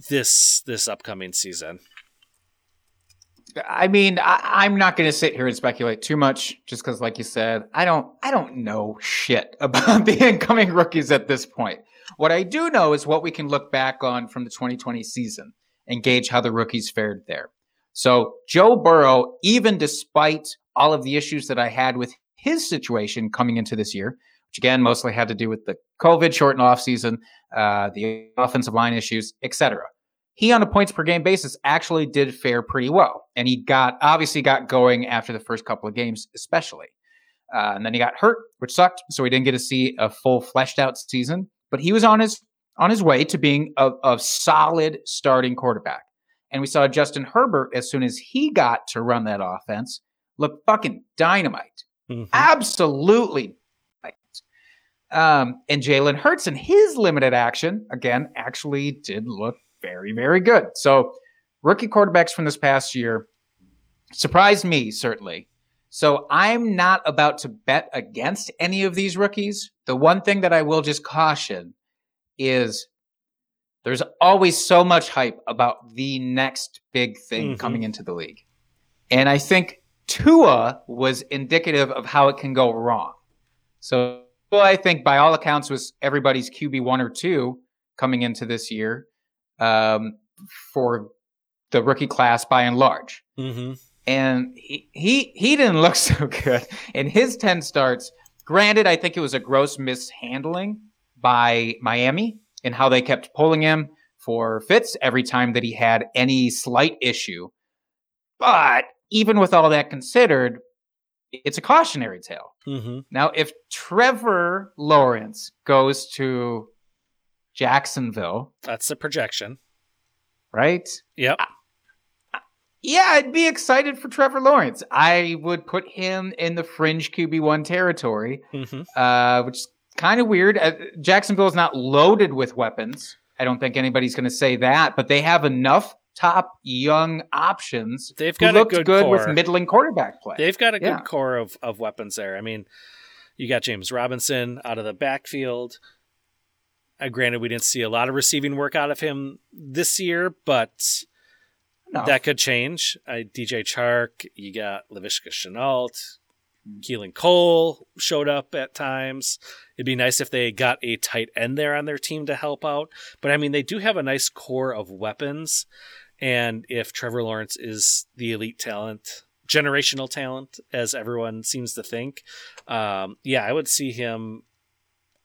this this upcoming season? I mean, I, am not going to sit here and speculate too much, just because, like you said, I don't, I don't know shit (laughs) about the incoming rookies at this point. What I do know is what we can look back on from the 2020 season and gauge how the rookies fared there. So Joe Burrow, even despite all of the issues that I had with his situation coming into this year, which again mostly had to do with the COVID shortened offseason, uh, the offensive line issues, etc he on a points per game basis actually did fare pretty well. And he got obviously got going after the first couple of games, especially. Uh, and then he got hurt, which sucked. So he didn't get to see a full fleshed out season. But he was on his on his way to being a, a solid starting quarterback. And we saw Justin Herbert as soon as he got to run that offense look fucking dynamite. Mm-hmm. Absolutely. Um, and Jalen Hurts in his limited action, again, actually did look very, very good. So, rookie quarterbacks from this past year surprised me, certainly. So, I'm not about to bet against any of these rookies. The one thing that I will just caution is there's always so much hype about the next big thing mm-hmm. coming into the league. And I think Tua was indicative of how it can go wrong. So, well, I think by all accounts was everybody's QB one or two coming into this year um, for the rookie class by and large. Mm-hmm. And he, he he didn't look (laughs) so good in his ten starts. Granted, I think it was a gross mishandling by Miami in how they kept pulling him for fits every time that he had any slight issue. But even with all that considered, it's a cautionary tale. Mm-hmm. Now, if Trevor Lawrence goes to Jacksonville. That's the projection. Right? Yep. Yeah, I'd be excited for Trevor Lawrence. I would put him in the fringe QB1 territory, mm-hmm. uh, which is kind of weird. Uh, Jacksonville is not loaded with weapons. I don't think anybody's going to say that, but they have enough top young options. They've got a good, good core. with middling quarterback play. They've got a yeah. good core of, of weapons there. I mean, you got James Robinson out of the backfield. Uh, granted, we didn't see a lot of receiving work out of him this year, but no. that could change. Uh, DJ Chark, you got Laviska Shenault, Keelan Cole showed up at times. It'd be nice if they got a tight end there on their team to help out. But I mean, they do have a nice core of weapons. And if Trevor Lawrence is the elite talent, generational talent, as everyone seems to think, um, yeah, I would see him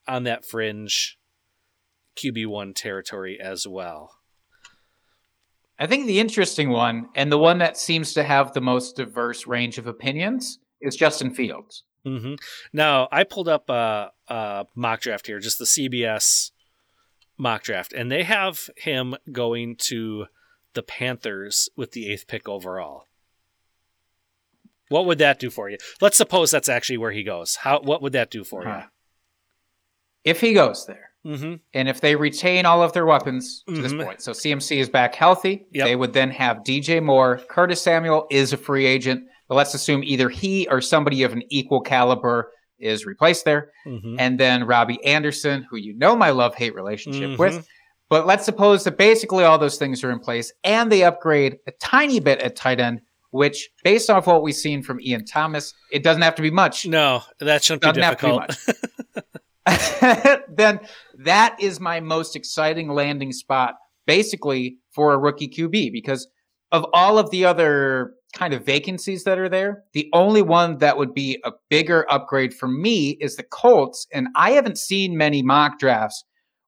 on that fringe QB1 territory as well. I think the interesting one, and the one that seems to have the most diverse range of opinions, is Justin Fields. Mm-hmm. Now, I pulled up a, a, mock draft here, just the CBS mock draft, and they have him going to the Panthers with the eighth pick overall. What would that do for you? Let's suppose that's actually where he goes. How? What would that do for huh. you? If he goes there, Mm-hmm. And if they retain all of their weapons to mm-hmm. this point, so CMC is back healthy, yep. they would then have DJ Moore. Curtis Samuel is a free agent, but let's assume either he or somebody of an equal caliber is replaced there. Mm-hmm. And then Robbie Anderson, who you know my love hate relationship mm-hmm. with. But let's suppose that basically all those things are in place and they upgrade a tiny bit at tight end, which, based off what we've seen from Ian Thomas, it doesn't have to be much. No, that shouldn't be difficult. (laughs) then that is my most exciting landing spot, basically, for a rookie QB, because of all of the other kind of vacancies that are there, the only one that would be a bigger upgrade for me is the Colts. And I haven't seen many mock drafts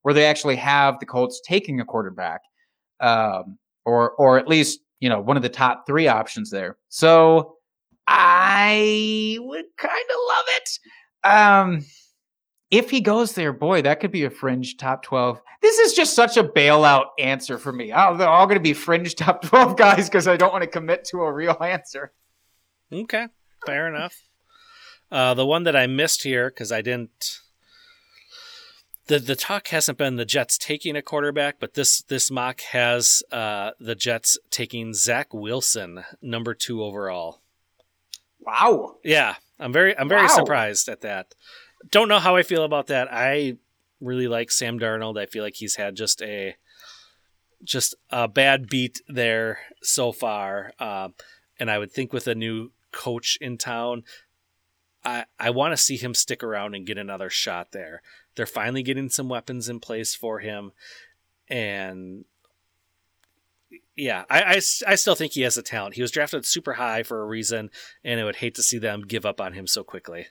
where they actually have the Colts taking a quarterback, um, or or at least you know one of the top three options there. So I would kind of love it. Um, if he goes there, boy, that could be a fringe top 12. This is just such a bailout answer for me. Oh, they're all going to be fringe (laughs) top 12 guys because I don't want to commit to a real answer. Okay, fair enough. Uh, the one that I missed here because I didn't the the talk hasn't been the Jets taking a quarterback, but this this mock has uh, the Jets taking Zach Wilson, number two overall. Wow. Yeah, I'm very I'm very Wow. surprised at that. Don't know how I feel about that. I really like Sam Darnold. I feel like he's had just a just a bad beat there so far, um, and I would think with a new coach in town, I I want to see him stick around and get another shot there. They're finally getting some weapons in place for him, and yeah, I I still think he has a talent. He was drafted super high for a reason, and I would hate to see them give up on him so quickly.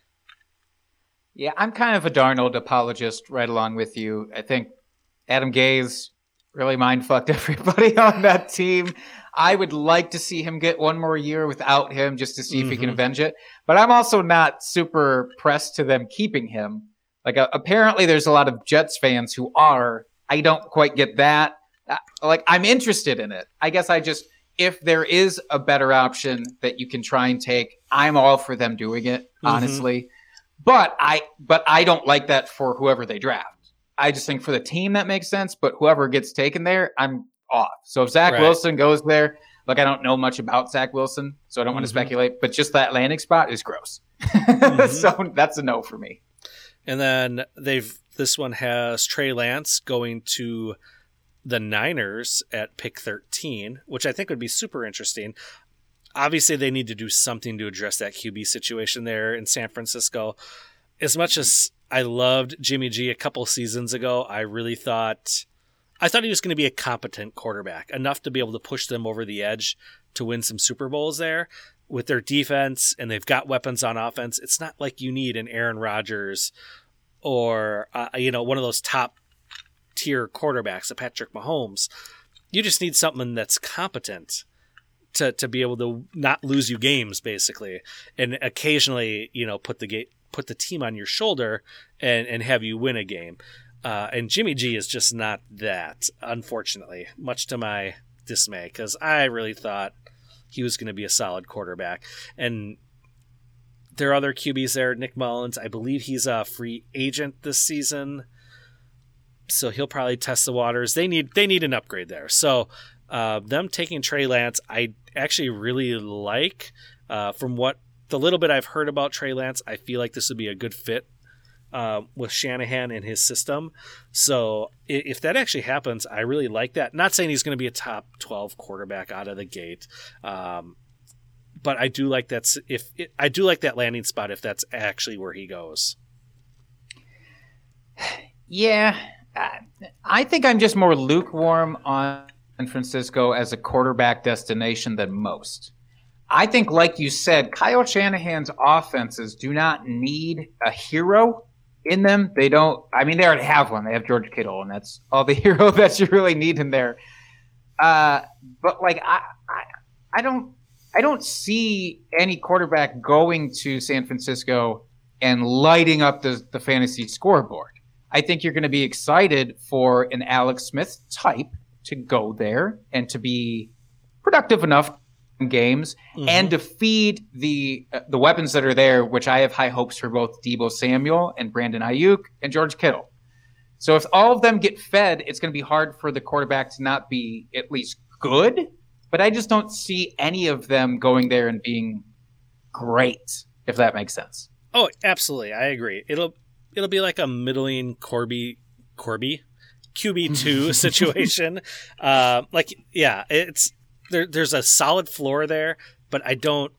Yeah, I'm kind of a Darnold apologist right along with you. I think Adam Gase really mind fucked (laughs) everybody on that team. I would like to see him get one more year without him just to see if he can Mhm. avenge it. But I'm also not super pressed to them keeping him. Like, uh, apparently, there's a lot of Jets fans who are. I don't quite get that. Uh, like, I'm interested in it. I guess I just, if there is a better option that you can try and take, I'm all for them doing it, Mhm. honestly. But I, but I don't like that for whoever they draft. I just think for the team that makes sense. But whoever gets taken there, I'm off. So if Zach Right. Wilson goes there, like I don't know much about Zach Wilson, so I don't want Mhm. to speculate. But just that landing spot is gross. (laughs) Mhm. so that's a no for me. And then they've this one has Trey Lance going to the Niners at pick 13, which I think would be super interesting. Obviously, they need to do something to address that QB situation there in San Francisco. As much as I loved Jimmy G a couple seasons ago, I really thought I thought he was going to be a competent quarterback, enough to be able to push them over the edge to win some Super Bowls there with their defense and they've got weapons on offense. It's not like you need an Aaron Rodgers or uh, you know one of those top tier quarterbacks, a Patrick Mahomes. You just need something that's competent to to be able to not lose you games basically, and occasionally you know put the gate put the team on your shoulder and and have you win a game. Uh, and Jimmy G is just not that, unfortunately, much to my dismay, because I really thought he was going to be a solid quarterback. And there are other QBs there. Nick Mullens, I believe he's a free agent this season, so he'll probably test the waters. They need they need an upgrade there. So uh, them taking Trey Lance, I actually really like. Uh, from what the little bit I've heard about Trey Lance, I feel like this would be a good fit uh, with Shanahan and his system. So if that actually happens, I really like that. Not saying he's going to be a top twelve quarterback out of the gate, um, but I do like that. If it, I do like that landing spot, if that's actually where he goes. Yeah, I- I think I'm just more lukewarm on San Francisco as a quarterback destination than most. I think, like you said, Kyle Shanahan's offenses do not need a hero in them. They don't. I mean, they already have one. They have George Kittle, and that's all the (laughs) hero that you really need in there. Uh, but like, I, I, I don't, I don't see any quarterback going to San Francisco and lighting up the the fantasy scoreboard. I think you're going to be excited for an Alex Smith type to go there and to be productive enough games Mm-hmm. and to feed the uh, the weapons that are there, which I have high hopes for both Deebo Samuel and Brandon Aiyuk and George Kittle. So if all of them get fed, it's going to be hard for the quarterback to not be at least good. But I just don't see any of them going there and being great, if that makes sense. Oh, absolutely, I agree. It'll it'll be like a middling Corby Corby QB two (laughs) situation. Uh, like yeah, it's there. There's a solid floor there, but I don't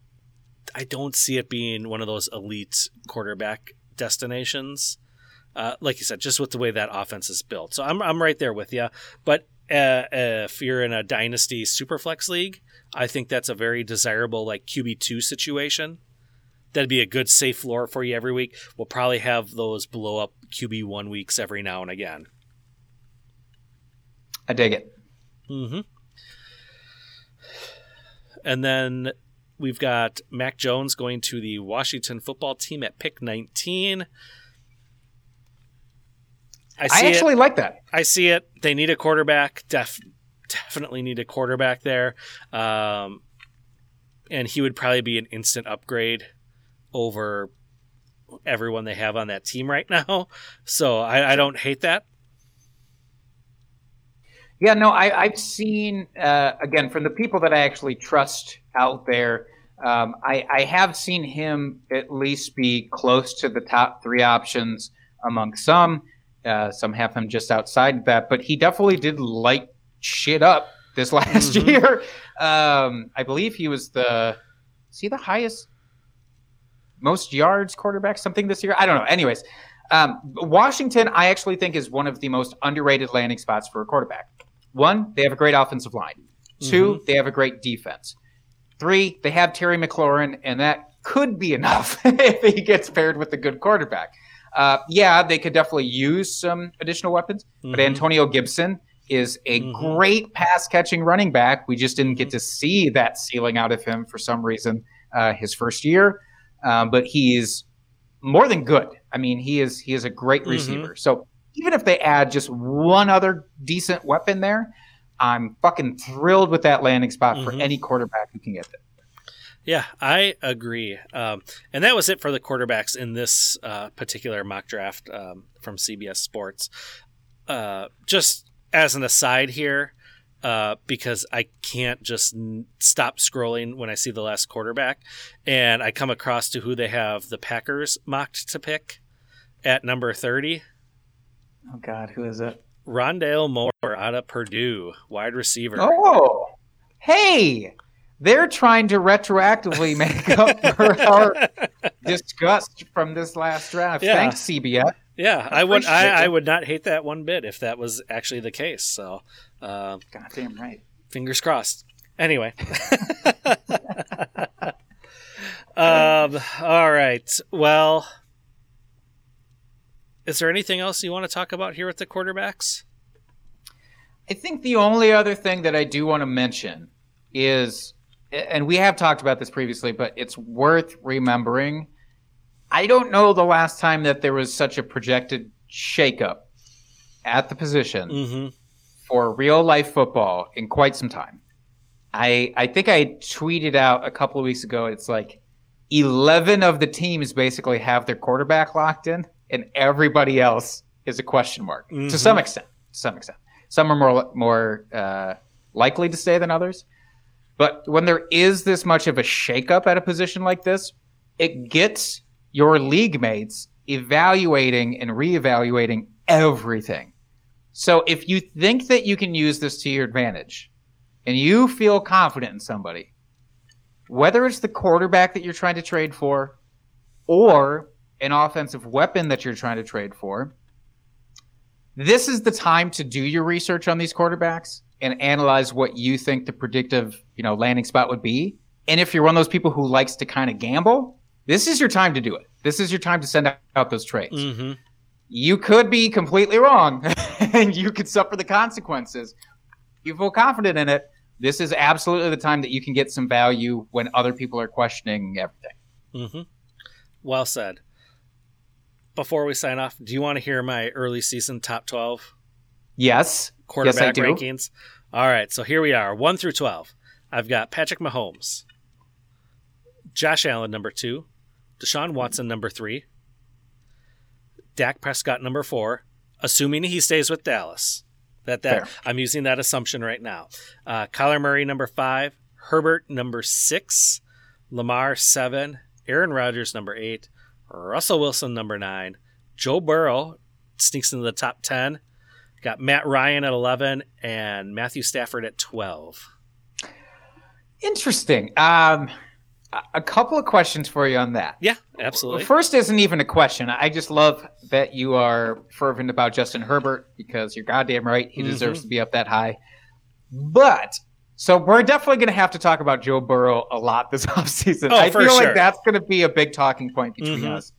I don't see it being one of those elite quarterback destinations. Uh, like you said, just with the way that offense is built. So I'm I'm right there with you. But uh, if you're in a dynasty superflex league, I think that's a very desirable like QB two situation that'd be a good safe floor for you every week. We'll probably have those blow up QB one weeks every now and again. I dig it. Mm-hmm. And then we've got Mac Jones going to the Washington football team at pick 19. I I, actually it. like that. I see it. They need a quarterback. Def, definitely need a quarterback there. Um, and he would probably be an instant upgrade over everyone they have on that team right (laughs) now. So I, I don't hate that. Yeah, no, I, I've seen uh, again from the people that I actually trust out there. Um, I, I have seen him at least be close to the top three options among some. Uh, some have him just outside that, but he definitely did light shit up this (laughs) last Mhm. year. Um, I believe he was the see the highest most yards quarterback something this year. I don't know. Anyways, um, Washington I actually think is one of the most underrated landing spots for a quarterback. One, they have a great offensive line. 2 they have a great defense. Three, they have Terry McLaurin, and that could be (laughs) enough if he gets paired with a good quarterback. Uh, yeah, they could definitely use some additional weapons, but Mhm. Antonio Gibson is a Mhm. great pass catching running back. We just didn't get to see that ceiling out of him for some reason uh, his first year, um, but he's more than good. I mean, he is he is a great Mhm. receiver. So even if they add just one other decent weapon there, I'm fucking thrilled with that landing spot for Mhm. any quarterback who can get there. Yeah, I agree. Um, and that was it for the quarterbacks in this uh, particular mock draft um, from CBS Sports. Uh, just as an aside here, uh, because I can't just n- stop scrolling when I see the last quarterback, and I come across to who they have the Packers mocked to pick at number 30. Oh God, who is it? Rondale Moore out of Purdue, wide receiver. Oh, hey, they're trying to retroactively (laughs) make up for our disgust from this last draft. Yeah. Thanks, CBS. Yeah, I would. I, I would not hate that one bit if that was actually the case. So, uh, Goddamn right. fingers crossed. Anyway. (laughs) (laughs) um. All right. Well, is there anything else you want to talk about here with the quarterbacks? I think the only other thing that I do want to mention is, and we have talked about this previously, but it's worth remembering. I don't know the last time that there was such a projected shakeup at the position Mm-hmm. for real life football in quite some time. I I think I tweeted out a couple of weeks ago. It's like eleven of the teams basically have their quarterback locked in, and everybody else is a question mark Mhm. to some extent. To some extent, some are more more uh, likely to stay than others. But when there is this much of a shakeup at a position like this, it gets your league mates evaluating and reevaluating everything. So if you think that you can use this to your advantage and you feel confident in somebody, whether it's the quarterback that you're trying to trade for or an offensive weapon that you're trying to trade for, this is the time to do your research on these quarterbacks and analyze what you think the predictive, you know, landing spot would be. And if you're one of those people who likes to kind of gamble, this is your time to do it. This is your time to send out those trades Mm-hmm. you could be completely wrong (laughs) and you could suffer the consequences. You feel confident in it. This is absolutely the time that you can get some value when other people are questioning everything. Mm-hmm. Well said. Before we sign off, do you want to hear my early season top twelve Yes. quarterback do. rankings? All right, so here we are, one through twelve. I've got Patrick Mahomes, Josh Allen number two, Deshaun Watson number three, Dak Prescott number four, assuming he stays with Dallas. That that Fair. I'm using that assumption right now. Uh, Kyler Murray number five, Herbert number six, Lamar seven, Aaron Rodgers number eight, Russell Wilson number nine, Joe Burrow sneaks into the top ten. Got Matt Ryan at eleven and Matthew Stafford at twelve. Interesting. Um, a- couple of questions for you on that. Yeah, absolutely. First isn't even a question. I just love that you are fervent about Justin Herbert because you're goddamn right. He deserves Mhm. to be up that high. But so we're definitely going to have to talk about Joe Burrow a lot this (laughs) offseason. Oh, I feel sure. like that's going to be a big talking point between Mhm. us.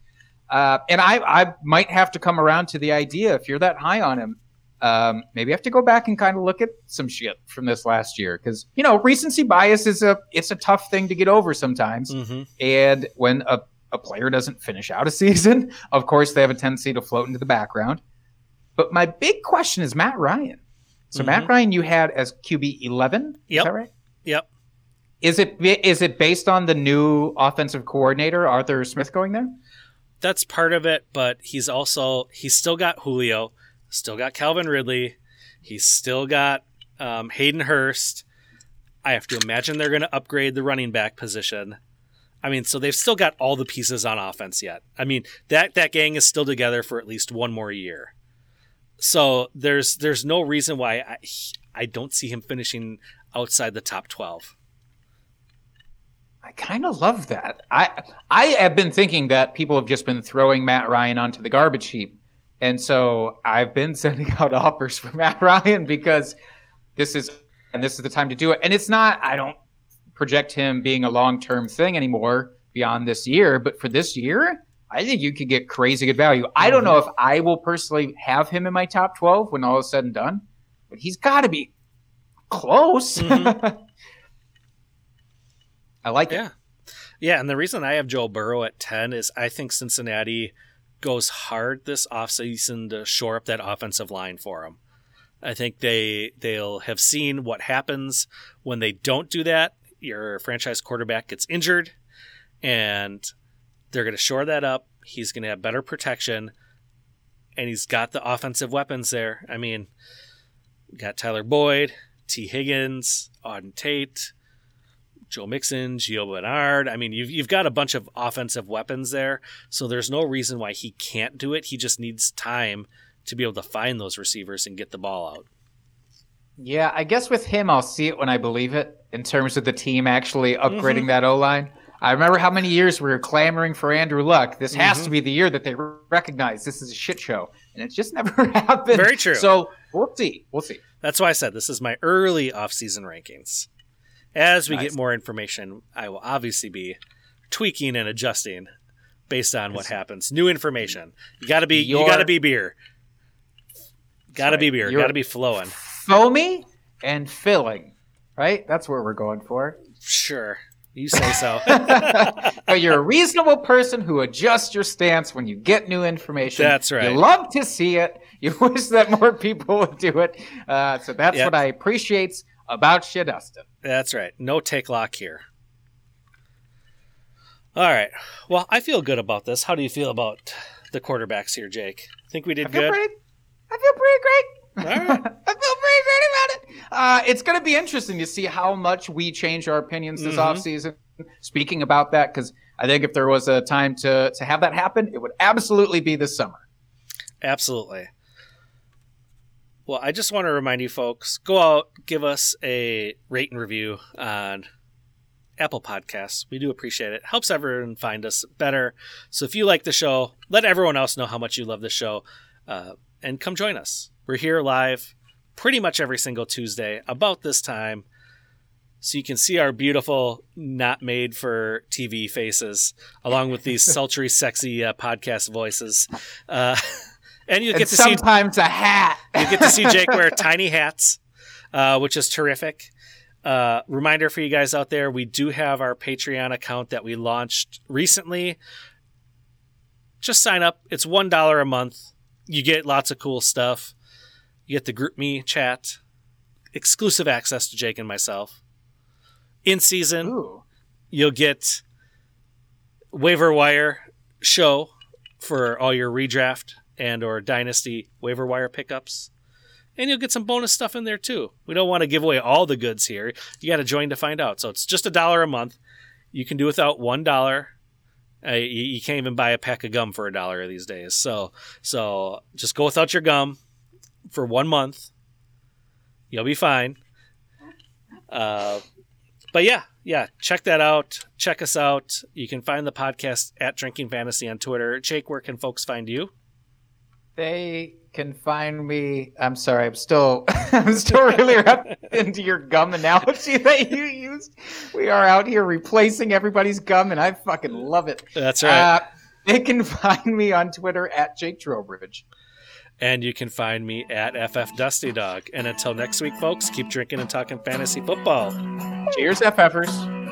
Uh, and I, I might have to come around to the idea if you're that high on him, um, maybe I have to go back and kind of look at some shit from this last year because you know recency bias is a it's a tough thing to get over sometimes. hmm And when a, a player doesn't finish out a (laughs) season, of course, they have a tendency to float into the background. But my big question is Matt Ryan. So Mhm. Matt Ryan, you had as QB eleven. Yep. Is that right? Yep. Is it is it based on the new offensive coordinator Arthur Smith going there? that's part of it, but he's also he's still got Julio, still got Calvin Ridley, he's still got um, Hayden Hurst. I have to imagine they're going to upgrade the running back position. I mean, so they've still got all the pieces on offense yet. I mean, that that gang is still together for at least one more year. So there's there's no reason why I I don't see him finishing outside the top 12. I kind of love that. I I have been thinking that people have just been throwing Matt Ryan onto the garbage heap, and so I've been (laughs) sending out offers for Matt Ryan because this is and this is the time to do it. And it's not. I don't project him being a long term thing anymore beyond this year, but for this year, I think you could get crazy good value. I don't know if I will personally have him in my top twelve when all is said and done, but he's got to be close. Mhm. (laughs) I like it. Yeah. Yeah, and the reason I have Joe Burrow at 10 is I think Cincinnati goes hard this offseason to shore up that offensive line for him. I think they they'll have seen what happens when they don't do that. Your franchise quarterback gets injured and they're going to shore that up. He's going to have better protection and he's got the offensive weapons there. I mean, got Tyler Boyd, Tee Higgins, Auden Tate, Joe Mixon, Gio Bernard. I mean, you've, you've got a bunch of offensive weapons there, so there's no reason why he can't do it. He just needs time to be able to find those receivers and get the ball out. Yeah, I guess with him, I'll see it when I believe it in terms of the team actually upgrading mm-hmm. that O line. I remember how many years we were clamoring for Andrew Luck. This has Mhm. to be the year that they recognize this is a shit show, and it just (laughs) never happened. Very true. So we'll see. We'll see. That's why I said this is my early offseason rankings. As we Nice. get more information, I will obviously be tweaking and adjusting based on what happens. New information. You got to be you got to be beer. Got to right. be beer. Your- Got to be flowing. Foamy and filling, right? That's what we're going for. Sure. You say so. (laughs) (laughs) but you're a reasonable person who adjusts your stance when you get new information. That's right. You love to see it. You (laughs) wish that more people would do it. Uh, so that's Yep. what I appreciate about Shit Dustin. That's right. No take lock here. All right. Well, I feel good about this. How do you feel about the quarterbacks here, Jake? Think we I did feel good? pretty. I feel pretty great. All right. (laughs) I feel pretty great about it. Uh, it's going to be interesting to see how much we change our opinions this Mhm. offseason. Speaking about that, because I think if there was a time to to have that happen, it would absolutely be this summer. Absolutely. Well, I just want to remind you folks go out, give us a rate and review on Apple Podcasts. We do appreciate it. Helps everyone find us better. So if you like the show, let everyone else know how much you love the show uh, and come join us. We're here live pretty much every single Tuesday about this time. So you can see our beautiful, not made for TV faces, along with these (laughs) sultry, sexy uh, podcast voices. Uh, (laughs) and you And get to see sometimes a hat. you get to see Jake wear (laughs) tiny hats, uh, which is terrific. Uh, reminder for you guys out there: we do have our Patreon account that we launched recently. Just sign up; it's one dollar a month. You get lots of cool stuff. You get the GroupMe chat, exclusive access to Jake and myself. In season, Ooh. you'll get waiver wire show for all your redraft and or dynasty waiver wire pickups. And you'll get some bonus stuff in there too. We don't want to give away all the goods here. You got to join to find out. So it's just a dollar a month. You can do without one dollar. Uh, you, you can't even buy a pack of gum for a dollar these days. So so just go without your gum for one month you'll be fine uh, but yeah, yeah, check that out. Check us out. You can find the podcast at Drinking Fantasy on Twitter. Jake, where can folks find you? They can find me. I'm sorry. I'm still. (laughs) I'm still really wrapped (laughs) into your gum analogy that you used. We are out here replacing everybody's gum, and I fucking love it. That's right. Uh, they can (laughs) find me on Twitter at Jake Trowbridge. And you can find me at FF Dusty Dog. And until next week, folks, keep drinking and talking fantasy football. Cheers, FFers.